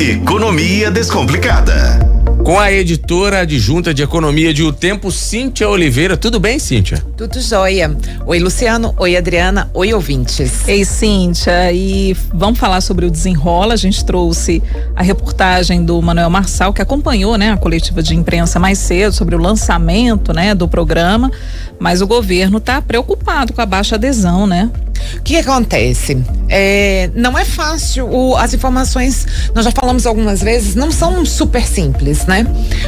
Economia Descomplicada. Com a editora adjunta de Economia de O Tempo, Cíntia Oliveira. Tudo bem, Cíntia? Tudo jóia. Oi, Luciano. Oi, Adriana. Oi, ouvintes. Ei, Cíntia. E vamos falar sobre o desenrola. A gente trouxe a reportagem do Manuel Marçal, que acompanhou né, a coletiva de imprensa mais cedo sobre o lançamento né, do programa. Mas o governo está preocupado com a baixa adesão, né? O que, que acontece? É, não é fácil. O, as informações, nós já falamos algumas vezes, não são super simples, né?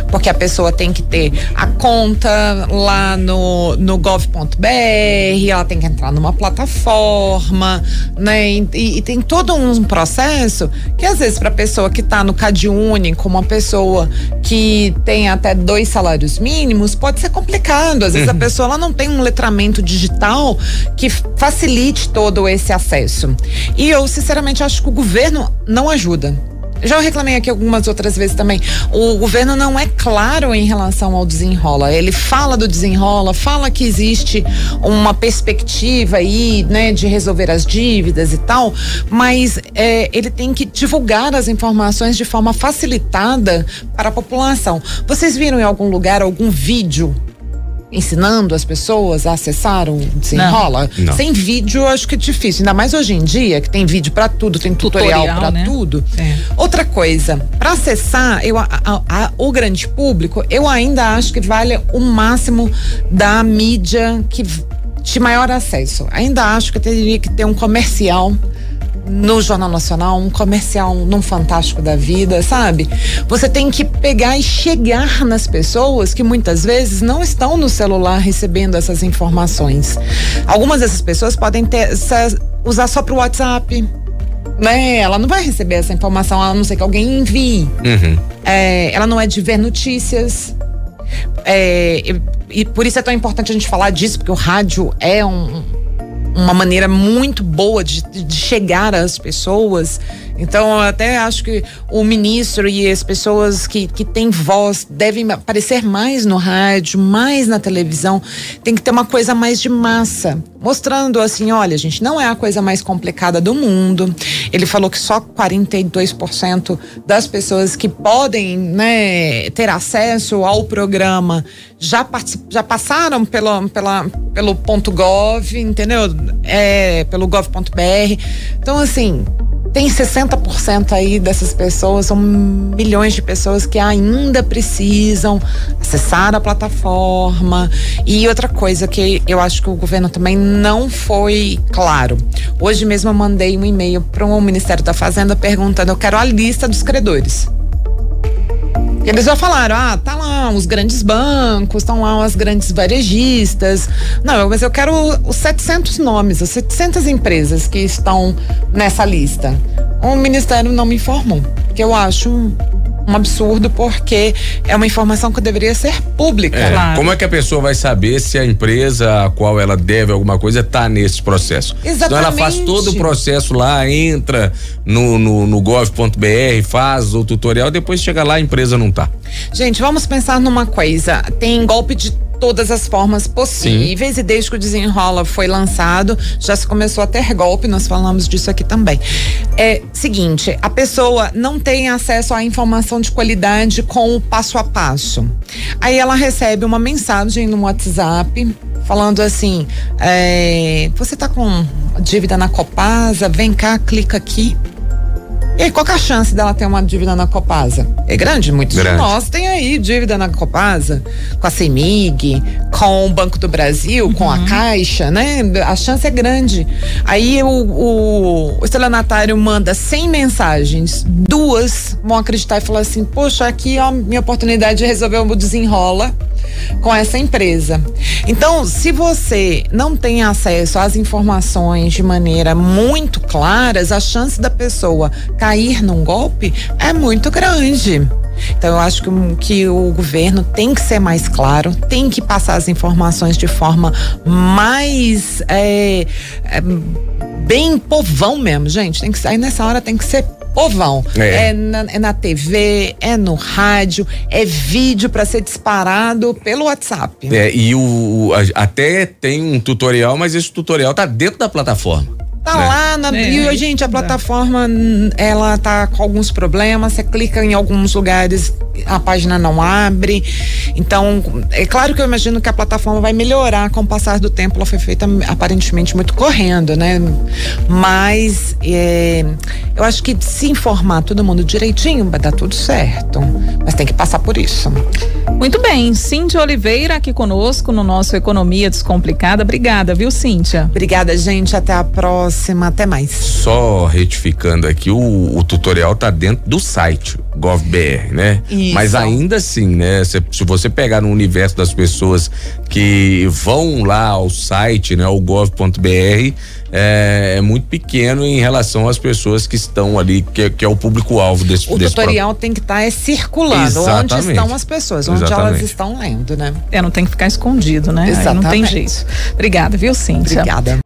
Porque a pessoa tem que ter a conta lá no, no gov.br, ela tem que entrar numa plataforma, né? E, e tem todo um processo que às vezes para a pessoa que está no Cade Único, uma pessoa que tem até dois salários mínimos, pode ser complicado. Às vezes uhum. a pessoa ela não tem um letramento digital que facilite todo esse acesso. E eu, sinceramente, acho que o governo não ajuda. Já reclamei aqui algumas outras vezes também. O governo não é claro em relação ao desenrola. Ele fala do desenrola, fala que existe uma perspectiva aí, né, de resolver as dívidas e tal, mas é, ele tem que divulgar as informações de forma facilitada para a população. Vocês viram em algum lugar algum vídeo ensinando as pessoas a acessar o desenrola? Não, não. Sem vídeo, acho que é difícil. Ainda mais hoje em dia, que tem vídeo para tudo, tem tutorial, tutorial para né? tudo. É. Outra coisa, para acessar eu, a, a, a, o grande público, eu ainda acho que vale o máximo da mídia que de maior acesso. Ainda acho que teria que ter um comercial no Jornal Nacional, um comercial num Fantástico da Vida, sabe? Você tem que pegar e chegar nas pessoas que muitas vezes não estão no celular recebendo essas informações. Algumas dessas pessoas podem ter, usar só para o WhatsApp. Né? Ela não vai receber essa informação a não ser que alguém envie. Uhum. É, ela não é de ver notícias. É, e, e por isso é tão importante a gente falar disso, porque o rádio é um, uma maneira muito boa de, de, chegar às pessoas. Então, eu até acho que o ministro e as pessoas que, que têm voz devem aparecer mais no rádio, mais na televisão. Tem que ter uma coisa mais de massa, mostrando assim: olha, gente, não é a coisa mais complicada do mundo. Ele falou que só 42% das pessoas que podem né, ter acesso ao programa já, já passaram pelo, pela, pelo ponto .gov, entendeu? É, pelo gov.br. Então, assim, tem 60% aí dessas pessoas, são milhões de pessoas que ainda precisam acessar a plataforma. E outra coisa que eu acho que o governo também não foi claro. Hoje mesmo eu mandei um e-mail para o Ministério da Fazenda perguntando: eu quero a lista dos credores. Eles já falaram, ah, tá lá os grandes bancos, estão lá as grandes varejistas. Não, mas eu quero os 700 nomes, as 700 empresas que estão nessa lista. O Ministério não me informou, que eu acho um absurdo porque é uma informação que deveria ser pública. É, claro. Como é que a pessoa vai saber se a empresa a qual ela deve alguma coisa está nesse processo? Exatamente. Então ela faz todo o processo lá, entra no, no, no gov.br, faz o tutorial, depois chega lá a empresa não tá. Gente, vamos pensar numa coisa. Tem golpe de todas as formas possíveis Sim. e desde que o desenrola foi lançado, já se começou a ter golpe, nós falamos disso aqui também. É seguinte, a pessoa não tem acesso à informação de qualidade com o passo a passo. Aí ela recebe uma mensagem no WhatsApp falando assim: é, você tá com dívida na Copasa, vem cá, clica aqui. E aí, qual é a chance dela ter uma dívida na Copasa? É grande, muitos grande. de nós têm aí dívida na Copasa, com a CEMIG, com o Banco do Brasil, uhum. com a uhum. Caixa, né? A chance é grande. Aí o, o, o estelionatário manda 100 mensagens, duas vão acreditar e falar assim: poxa, aqui ó, minha oportunidade de resolver o desenrola com essa empresa. Então, se você não tem acesso às informações de maneira muito claras, a chance da pessoa cair num golpe é muito grande. Então, eu acho que, que, o governo tem que ser mais claro, tem que passar as informações de forma mais. É, é, bem povão mesmo, gente. Tem que, aí nessa hora tem que ser povão. É. É, na, é na TV, é no rádio, é vídeo para ser disparado pelo WhatsApp. É, e o, até tem um tutorial, mas esse tutorial tá dentro da plataforma. Tá né? lá na. É, e, aí gente, a plataforma, hum, ela tá com alguns problemas. Você clica em alguns lugares, a página não abre. Então, é claro que eu imagino que a plataforma vai melhorar com o passar do tempo. Ela foi feita aparentemente muito correndo, né? Mas é, eu acho que se informar todo mundo direitinho, vai dar tudo certo. Mas tem que passar por isso. Muito bem, Cíntia Oliveira aqui conosco no nosso Economia Descomplicada. Obrigada, viu, Cíntia? Obrigada, gente. Até a próxima. Até mais. Só retificando aqui, o, o tutorial tá dentro do site GovBR, né? Isso. Mas ainda assim, né? Se, se você pegar no universo das pessoas que vão lá ao site, né? O gov.br, é, é muito pequeno em relação às pessoas que estão ali, que, que é o público-alvo desse, O desse tutorial tem que estar circulando onde Exatamente. estão as pessoas, onde elas Exatamente. estão lendo, né? É, não tem que ficar escondido, né? Aí não tem Exatamente. jeito. Obrigada, viu, Cíntia? Obrigada.